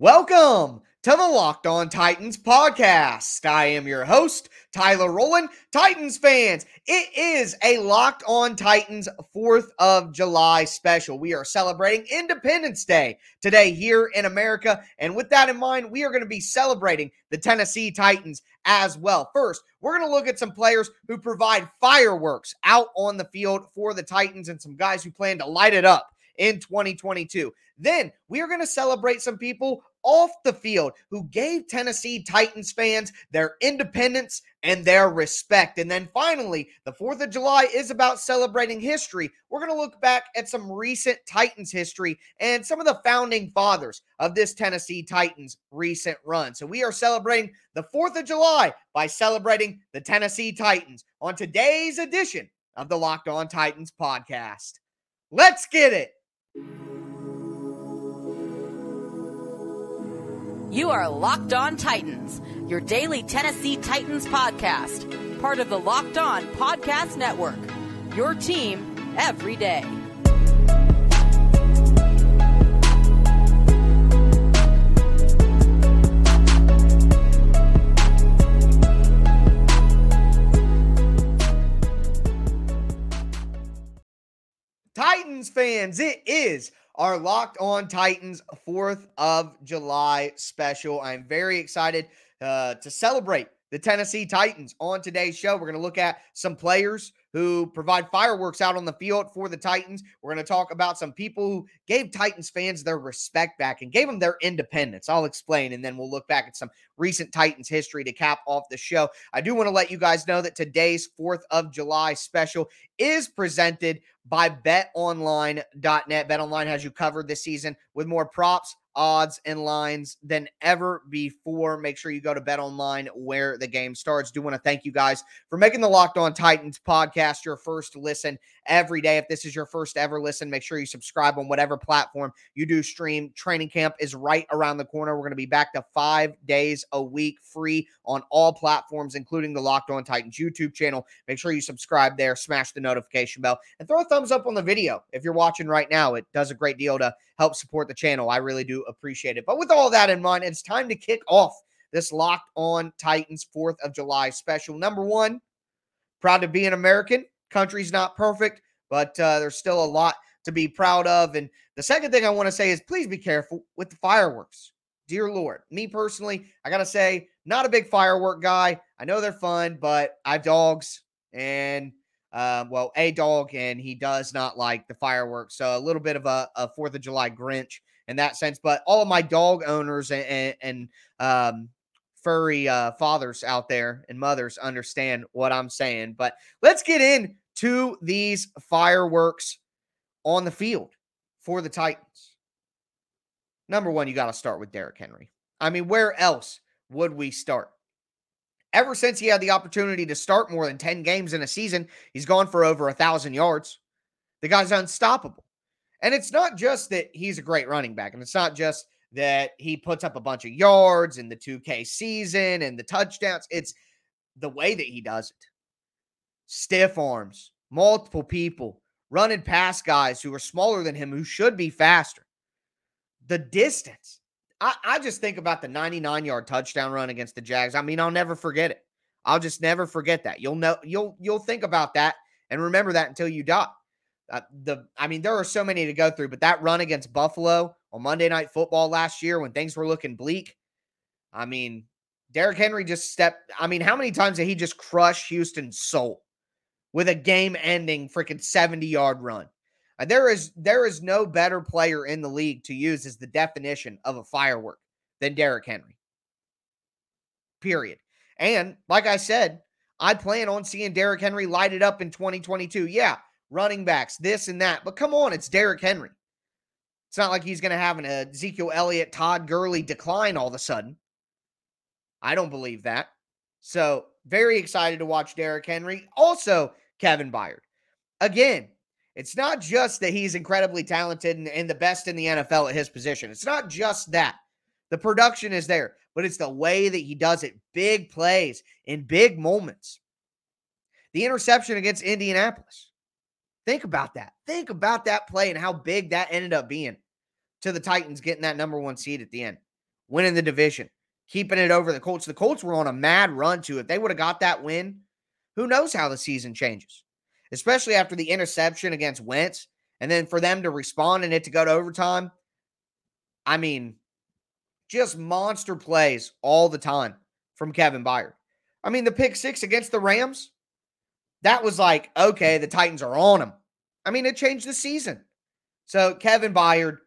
Welcome to the Locked On Titans podcast. I am your host, Tyler Rowland. Titans fans, it is a Locked On Titans 4th of July special. We are celebrating Independence Day today here in America. And with that in mind, we are going to be celebrating the Tennessee Titans as well. First, we're going to look at some players who provide fireworks out on the field for the Titans and some guys who plan to light it up in 2022. Then we are going to celebrate some people off the field who gave Tennessee Titans fans their independence and their respect. And then finally, the 4th of July is about celebrating history. We're going to look back at some recent Titans history and some of the founding fathers of this Tennessee Titans recent run. So we are celebrating the 4th of July by celebrating the Tennessee Titans on today's edition of the Locked On Titans podcast. Let's get it. You are Locked On Titans, your daily Tennessee Titans podcast, part of the Locked On Podcast Network. Your team every day. Titans fans, it is our Locked On Titans 4th of July special. I'm very excited uh, to celebrate the Tennessee Titans on today's show. We're going to look at some players who provide fireworks out on the field for the Titans. We're going to talk about some people who gave Titans fans their respect back and gave them their independence. I'll explain, and then we'll look back at some recent Titans history to cap off the show. I do want to let you guys know that today's 4th of July special is presented by betonline.net. BetOnline has you covered this season with more props odds and lines than ever before. Make sure you go to Bet Online where the game starts. Do want to thank you guys for making the Locked On Titans podcast your first listen every day. If this is your first ever listen, make sure you subscribe on whatever platform you do stream. Training camp is right around the corner. We're going to be back to five days a week free on all platforms, including the Locked On Titans YouTube channel. Make sure you subscribe there, smash the notification bell, and throw a thumbs up on the video if you're watching right now. It does a great deal to help support the channel. I really do appreciate it. But with all that in mind, it's time to kick off this Locked On Titans 4th of July special. Number one, proud to be an American. Country's not perfect, but uh, there's still a lot to be proud of. And the second thing I want to say is please be careful with the fireworks. Dear Lord, me personally, I got to say, not a big firework guy. I know they're fun, but I have dogs and um, well, a dog, and he does not like the fireworks. So a little bit of a, a Fourth of July Grinch in that sense. But all of my dog owners and, and, and um, furry uh, fathers out there and mothers understand what I'm saying. But let's get into these fireworks on the field for the Titans. Number one, you got to start with Derrick Henry. I mean, where else would we start? Ever since he had the opportunity to start more than 10 games in a season, he's gone for over a thousand yards. The guy's unstoppable. And it's not just that he's a great running back, and it's not just that he puts up a bunch of yards in the 2K season and the touchdowns. It's the way that he does it. Stiff arms, multiple people, running past guys who are smaller than him, who should be faster. The distance. I, I just think about the 99 yard touchdown run against the Jags. I mean, I'll never forget it. I'll just never forget that. You'll know you'll you'll think about that and remember that until you die. Uh, the I mean, there are so many to go through, but that run against Buffalo on Monday Night Football last year when things were looking bleak. I mean, Derrick Henry just stepped. I mean, how many times did he just crush Houston's soul with a game-ending freaking 70-yard run? Uh, there is there is no better player in the league to use as the definition of a firework than Derrick Henry. Period. And like I said, I plan on seeing Derrick Henry light it up in 2022. Yeah, running backs, this and that. But come on, it's Derrick Henry. It's not like he's going to have an Ezekiel Elliott, Todd Gurley decline all of a sudden. I don't believe that. So, very excited to watch Derrick Henry. Also, Kevin Byard. Again, it's not just that he's incredibly talented and, and, the best in the NFL at his position. It's not just that. The production is there, but it's the way that he does it. Big plays in big moments. The interception against Indianapolis. Think about that. Think about that play and how big that ended up being to the Titans getting that number one seed at the end. winning the division, keeping it over the Colts. The Colts were on a mad run too. If they would have got that win, who knows how the season changes? Especially after the interception against Wentz, and then for them to respond and it to go to overtime. I mean, just monster plays all the time from Kevin Byard. I mean, the pick six against the Rams, that was like, okay, the Titans are on them. I mean, it changed the season. So, Kevin Byard,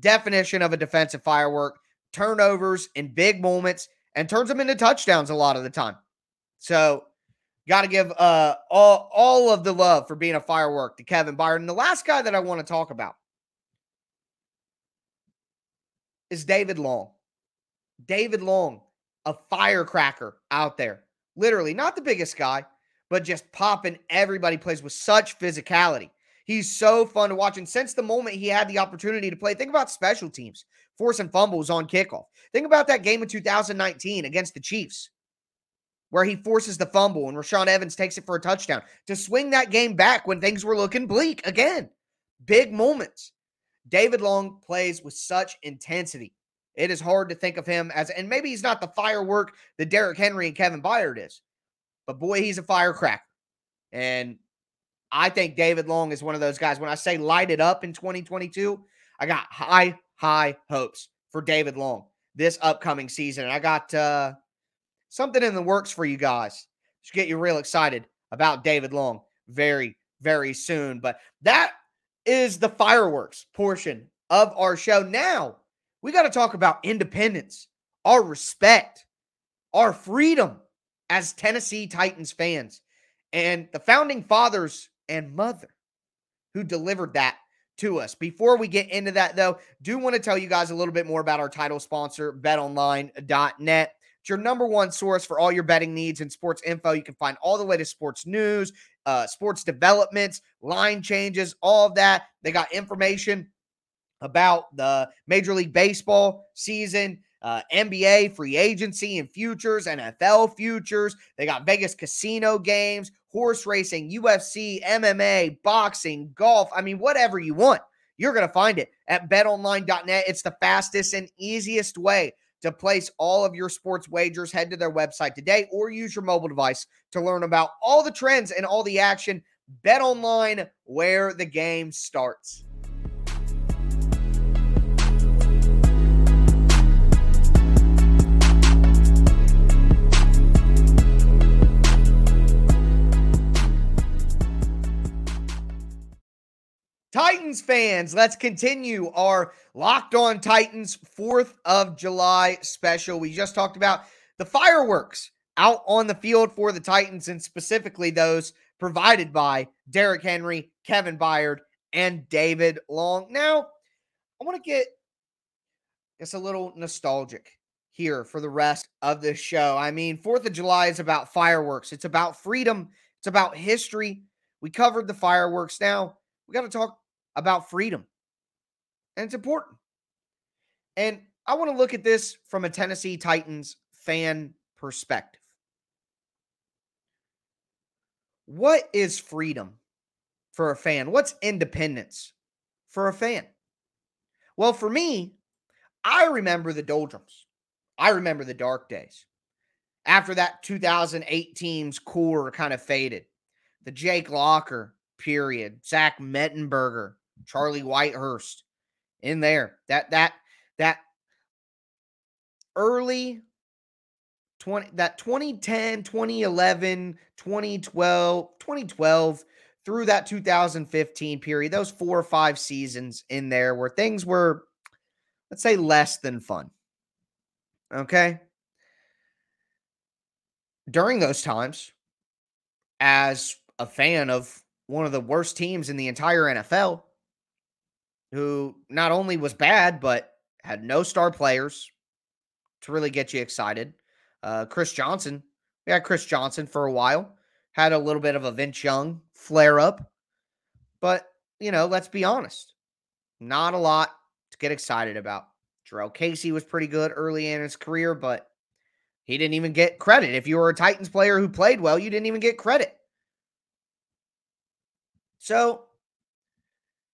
definition of a defensive firework, turnovers in big moments, and turns them into touchdowns a lot of the time. So, got to give uh, all, all of the love for being a firework to Kevin Byard. And the last guy that I want to talk about is David Long. David Long, a firecracker out there. Literally, not the biggest guy, but just popping. Everybody plays with such physicality. He's so fun to watch. And since the moment he had the opportunity to play, think about special teams, forcing fumbles on kickoff. Think about that game in 2019 against the Chiefs, where he forces the fumble and Rashaan Evans takes it for a touchdown to swing that game back when things were looking bleak again. Big moments. David Long plays with such intensity. It is hard to think of him as, and maybe he's not the firework that Derrick Henry and Kevin Byard is, but boy, he's a firecracker. And I think David Long is one of those guys. When I say light it up in 2022, I got high, high hopes for David Long this upcoming season. And I got uh, something in the works for you guys to get you real excited about David Long very, very soon. But that is the fireworks portion of our show. Now, we got to talk about independence, our respect, our freedom as Tennessee Titans fans, and the founding fathers and mother who delivered that to us. Before we get into that, though, do want to tell you guys a little bit more about our title sponsor, betonline.net. It's your number one source for all your betting needs and sports info. You can find all the latest sports news, uh, sports developments, line changes, all of that. They got information about the Major League Baseball season, uh, NBA free agency and futures, NFL futures. They got Vegas casino games, horse racing, UFC, MMA, boxing, golf. I mean, whatever you want, you're going to find it at betonline.net. It's the fastest and easiest way to place all of your sports wagers, head to their website today or use your mobile device to learn about all the trends and all the action. Bet online where the game starts. Titans fans, let's continue our Locked On Titans 4th of July special. We just talked about the fireworks out on the field for the Titans and specifically those provided by Derrick Henry, Kevin Byard, and David Long. Now, I want to get just a little nostalgic here for the rest of the show. I mean, 4th of July is about fireworks, it's about freedom, it's about history. We covered the fireworks. Now, we got to talk about freedom. And it's important. And I want to look at this from a Tennessee Titans fan perspective. What is freedom for a fan? What's independence for a fan? Well, for me, I remember the doldrums. I remember the dark days. After that 2018's core kind of faded, the Jake Locker period. Zach Mettenberger, Charlie Whitehurst in there. That that that early 20 that 2010, 2011, 2012, 2012 through that 2015 period, those four or five seasons in there where things were let's say less than fun. Okay? During those times as a fan of one of the worst teams in the entire NFL, who not only was bad, but had no star players to really get you excited. Uh, Chris Johnson, we had Chris Johnson for a while, had a little bit of a Vince Young flare up, but you know, let's be honest, not a lot to get excited about. Jurrell Casey was pretty good early in his career, but he didn't even get credit. If you were a Titans player who played well, you didn't even get credit. So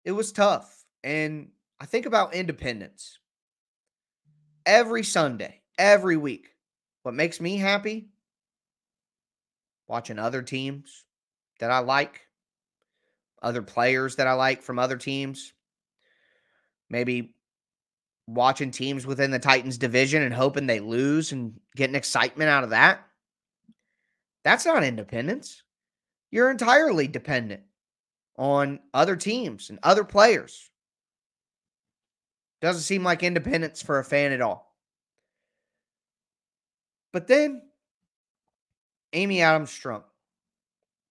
it was tough. And I think about independence. every Sunday, every week. What makes me happy? Watching other teams that I like, other players that I like from other teams. Maybe watching teams within the Titans division and hoping they lose and getting excitement out of that. That's not independence. You're entirely dependent on other teams and other players. Doesn't seem like independence for a fan at all. But then Amy Adams Strunk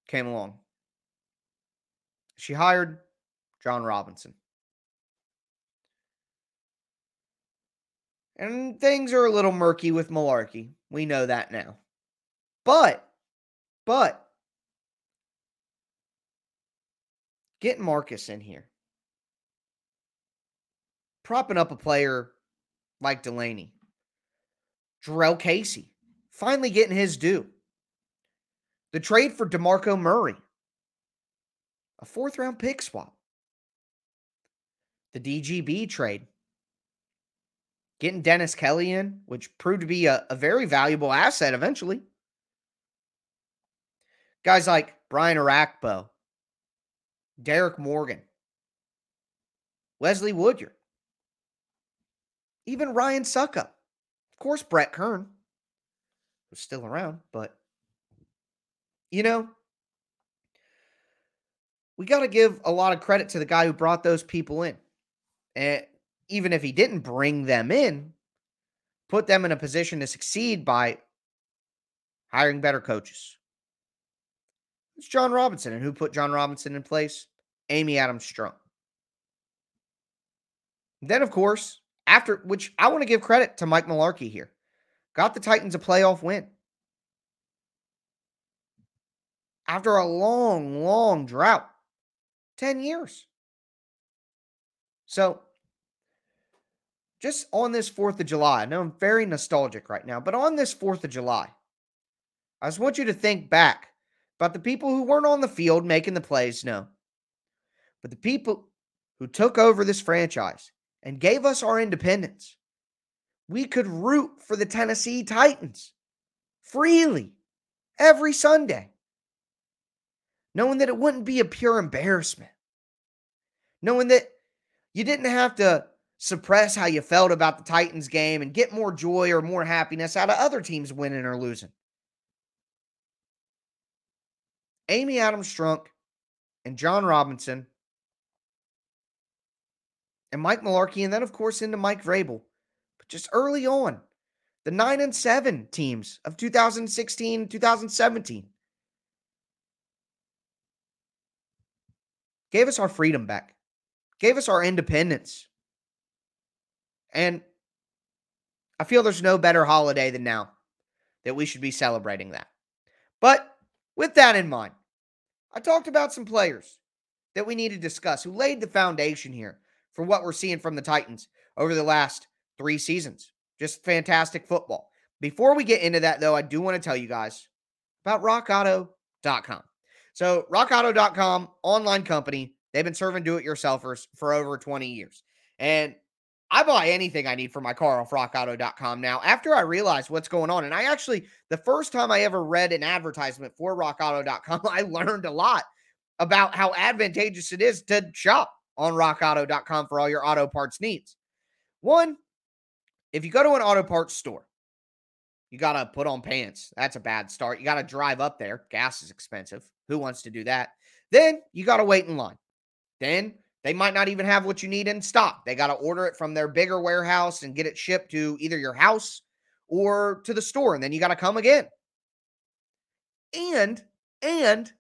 came along. She hired Jon Robinson. And things are a little murky with Mularkey. We know that now. But, but, getting Marcus in here, propping up a player like Delanie, Jurrell Casey, finally getting his due. The trade for DeMarco Murray, a fourth round pick swap. The DGB trade, getting Dennis Kelly in, which proved to be a, a very valuable asset eventually. Guys like Brian Orakpo, Derrick Morgan, Wesley Woodyard, even Ryan Succop. Of course, Brett Kern was still around, but you know, we got to give a lot of credit to the guy who brought those people in. And even if he didn't bring them in, put them in a position to succeed by hiring better coaches. It's Jon Robinson. And who put Jon Robinson in place? Amy Adams Strunk. Then, of course, after which I want to give credit to Mike Mularkey here. Got the Titans a playoff win. After a long, long drought. 10 years. So, just on this 4th of July, I know I'm very nostalgic right now, but on this 4th of July, I just want you to think back about the people who weren't on the field making the plays, no. But the people who took over this franchise and gave us our independence. We could root for the Tennessee Titans freely every Sunday, knowing that it wouldn't be a pure embarrassment, knowing that you didn't have to suppress how you felt about the Titans game and get more joy or more happiness out of other teams winning or losing. Amy Adams Strunk and Jon Robinson and Mike Mularkey, and then, of course, into Mike Vrabel. But just early on, the 9 and 7 teams of 2016 2017 gave us our freedom back, gave us our independence. And I feel there's no better holiday than now that we should be celebrating that. But with that in mind, I talked about some players that we need to discuss who laid the foundation here for what we're seeing from the Titans over the last three seasons. Just fantastic football. Before we get into that, though, I do want to tell you guys about rockauto.com. So, rockauto.com, online company, they've been serving do it yourselfers for over 20 years. And I buy anything I need for my car off rockauto.com now after I realized what's going on. And I actually, the first time I ever read an advertisement for rockauto.com, I learned a lot about how advantageous it is to shop on rockauto.com for all your auto parts needs. One, if you go to an auto parts store, you got to put on pants. That's a bad start. You got to drive up there. Gas is expensive. Who wants to do that? Then you got to wait in line. Then they might not even have what you need in stock. They got to order it from their bigger warehouse and get it shipped to either your house or to the store. And then you got to come again. And, and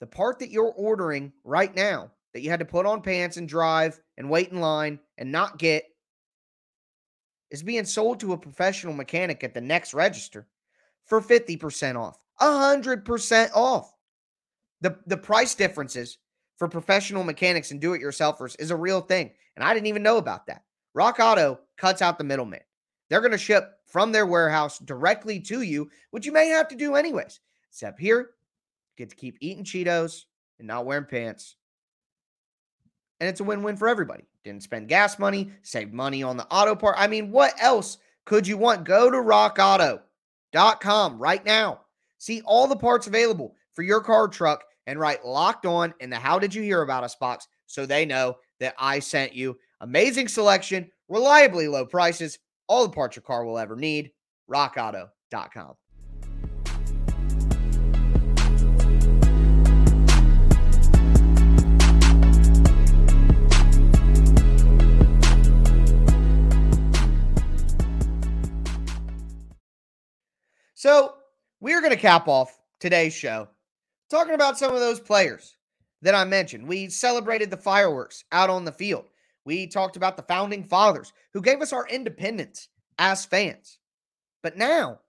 the part that you're ordering right now that you had to put on pants and drive and wait in line and not get is being sold to a professional mechanic at the next register for 50% off, 100% off. The, the price differences for professional mechanics and do it yourselfers is a real thing. And I didn't even know about that. Rock Auto cuts out the middleman. They're going to ship from their warehouse directly to you, which you may have to do anyways. Except here, get to keep eating Cheetos and not wearing pants And it's a win win for everybody. Didn't spend gas money, saved money on the auto part. I mean, what else could you want? Go to rockauto.com right now. See all the parts available for your car truck and write locked on in the How Did You Hear About Us box so they know that I sent you. Amazing selection, reliably low prices, all the parts your car will ever need. RockAuto.com. So, we're going to cap off today's show talking about some of those players that I mentioned. We celebrated the fireworks out on the field. We talked about the founding fathers who gave us our independence as fans. But now,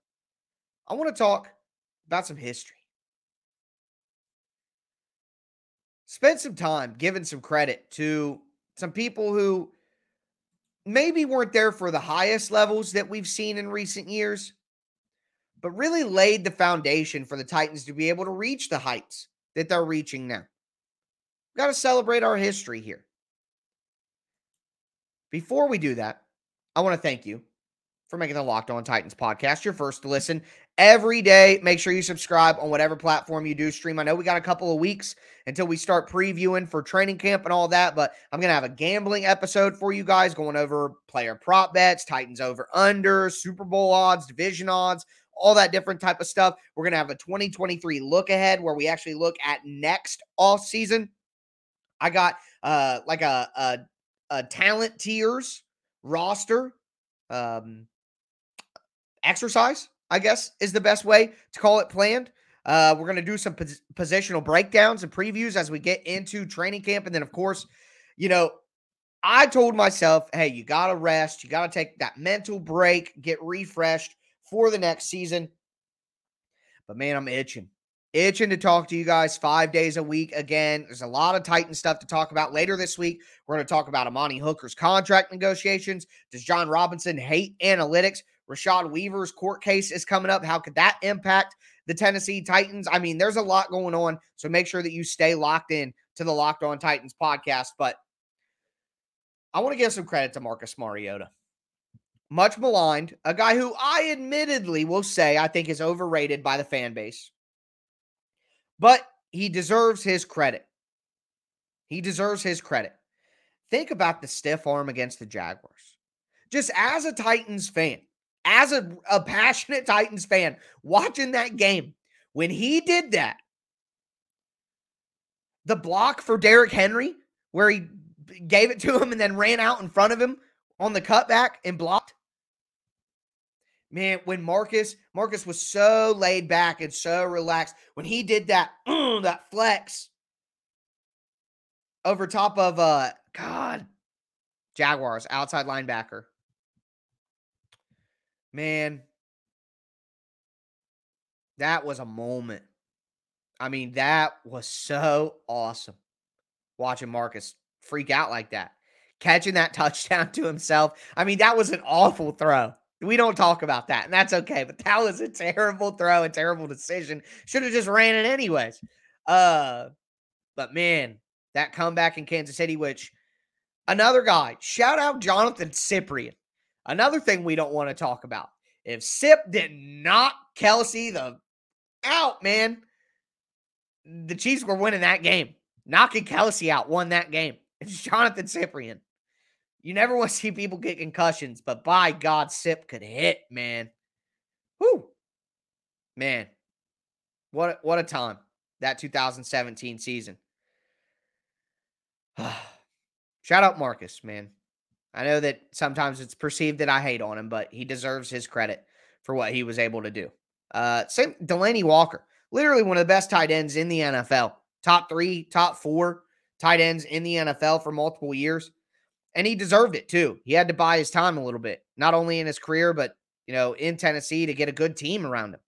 I want to talk about some history. Spend some time giving some credit to some people who maybe weren't there for the highest levels that we've seen in recent years, but really laid the foundation for the Titans to be able to reach the heights that they're reaching now. We've got to celebrate our history here. Before we do that, I want to thank you for making the Locked On Titans podcast your first to listen every day. Make sure you subscribe on whatever platform you do stream. I know we got a couple of weeks until we start previewing for training camp and all that, but I'm going to have a gambling episode for you guys going over player prop bets, Titans over under, Super Bowl odds, division odds, all that different type of stuff. We're going to have a 2023 look ahead where we actually look at next off season. I got uh like a a, a talent tiers roster um exercise, I guess is the best way to call it planned. Uh, we're going to do some pos- positional breakdowns and previews as we get into training camp. And then, of course, you know, I told myself, hey, you got to rest. You got to take that mental break, get refreshed for the next season. But man, I'm itching. Itching to talk to you guys five days a week again. There's a lot of Titan stuff to talk about later this week. We're going to talk about Amani Hooker's contract negotiations. Does Jon Robinson hate analytics? Rashad Weaver's court case is coming up. How could that impact the Tennessee Titans? I mean, there's a lot going on. So make sure that you stay locked in to the Locked On Titans podcast. But I want to give some credit to Marcus Mariota much maligned, a guy who I admittedly will say I think is overrated by the fan base. But he deserves his credit. He deserves his credit. Think about the stiff arm against the Jaguars. Just as a Titans fan, as a, a passionate Titans fan, watching that game, when he did that, the block for Derrick Henry, where he gave it to him and then ran out in front of him on the cutback and blocked, man, when Marcus Marcus was so laid back and so relaxed when he did that uh, that flex over top of uh God Jaguars outside linebacker. Man, that was a moment. I mean, that was so awesome. Watching Marcus freak out like that. Catching that touchdown to himself. I mean, that was an awful throw. We don't talk about that, and that's okay. But that was a terrible throw, a terrible decision. Should have just ran it anyways. Uh, but man, that comeback in Kansas City, which another guy, shout out Jonathan Cyprien. Another thing we don't want to talk about. If Sip did not Kelce the out, man, the Chiefs were winning that game. Knocking Kelce out won that game. It's Jonathan Cyprien. You never want to see people get concussions, but by God, Sip could hit, man. Whoo. Man. What what a time. That 2017 season. Shout out Marcus, man. I know that sometimes it's perceived that I hate on him, but he deserves his credit for what he was able to do. Uh same Delanie Walker, literally one of the best tight ends in the NFL. Top 3, top 4 tight ends in the NFL for multiple years. And he deserved it too. He had to buy his time a little bit, not only in his career, but, you know, in Tennessee to get a good team around him.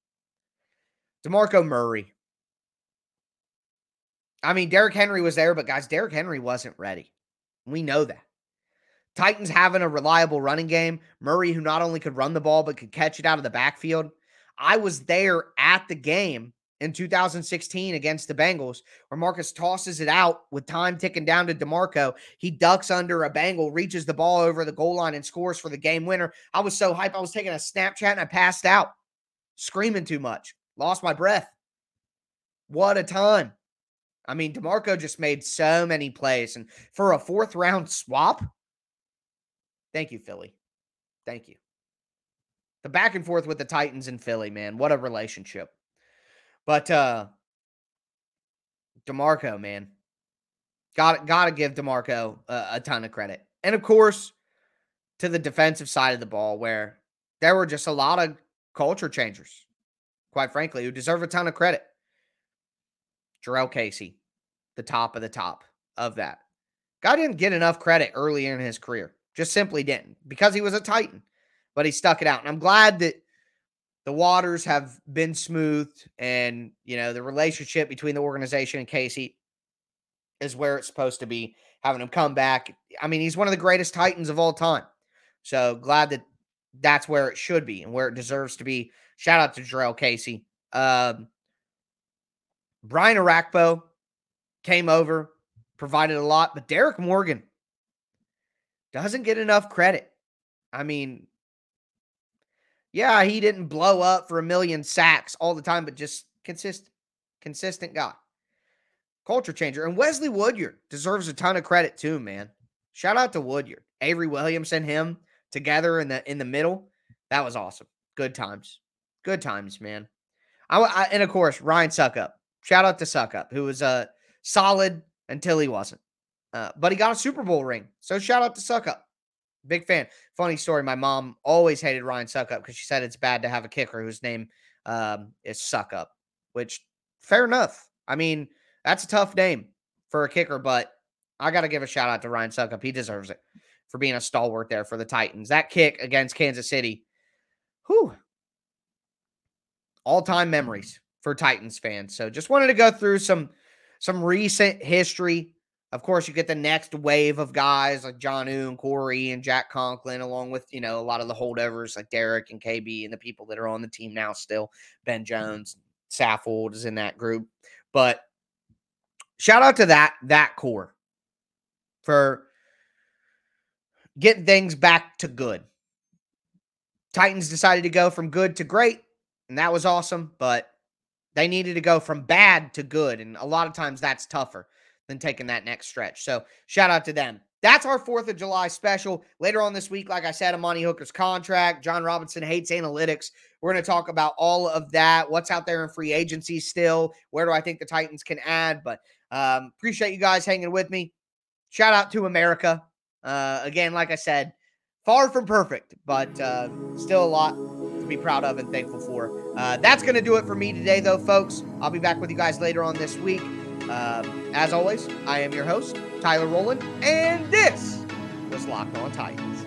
DeMarco Murray. I mean, Derrick Henry was there, but guys, Derrick Henry wasn't ready. We know that. Titans having a reliable running game. Murray, who not only could run the ball, but could catch it out of the backfield. I was there at the game in 2016 against the Bengals, where Marcus tosses it out with time ticking down to DeMarco. He ducks under a Bengal, reaches the ball over the goal line, and scores for the game winner. I was so hyped. I was taking a Snapchat and I passed out, screaming too much, lost my breath. What a time. I mean, DeMarco just made so many plays. And for a fourth round swap, thank you, Philly. Thank you. The back and forth with the Titans and Philly, man. What a relationship. But uh DeMarco, man. Got got to give DeMarco a, a ton of credit. And of course, to the defensive side of the ball where there were just a lot of culture changers, quite frankly, who deserve a ton of credit. Jurrell Casey, the top of the top of that. Guy didn't get enough credit early in his career. Just simply didn't because he was a Titan, but he stuck it out. And I'm glad that the waters have been smoothed and, you know, the relationship between the organization and Casey is where it's supposed to be. Having him come back. I mean, he's one of the greatest Titans of all time. So glad that that's where it should be and where it deserves to be. Shout out to Jurrell Casey. Um, Brian Orakpo came over, provided a lot, but Derrick Morgan doesn't get enough credit. I mean, yeah, he didn't blow up for a million sacks all the time, but just consistent, consistent guy. Culture changer. And Wesley Woodyard deserves a ton of credit too, man. Shout out to Woodyard. Avery Williamson and him together in the in the middle. That was awesome. Good times. Good times, man. I, I and of course Ryan Succop. Shout out to Succop, who was uh solid until he wasn't. Uh, but he got a Super Bowl ring. So shout out to Succop. Big fan. Funny story. My mom always hated Ryan Succop because she said it's bad to have a kicker whose name um, is Succop, which fair enough. I mean, that's a tough name for a kicker, but I got to give a shout out to Ryan Succop. He deserves it for being a stalwart there for the Titans. That kick against Kansas City, whew, all time memories for Titans fans. So just wanted to go through some some recent history of course, you get the next wave of guys like Jonnu and Corey and Jack Conklin, along with, you know, a lot of the holdovers like Derek and KB and the people that are on the team now still. Ben mm-hmm. Jones, Saffold is in that group. But shout out to that that core for getting things back to good. Titans decided to go from good to great, and that was awesome, but they needed to go from bad to good. And a lot of times that's tougher than taking that next stretch. So shout out to them. That's our 4th of July special. Later on this week, like I said, Amani Hooker's contract. Jon Robinson hates analytics. We're going to talk about all of that. What's out there in free agency still? Where do I think the Titans can add? But um, appreciate you guys hanging with me. Shout out to America. Uh, again, like I said, far from perfect, but uh, still a lot to be proud of and thankful for. Uh, that's going to do it for me today, though, folks. I'll be back with you guys later on this week. Um, as always, I am your host, Tyler Rowland, and this was Locked On Titans.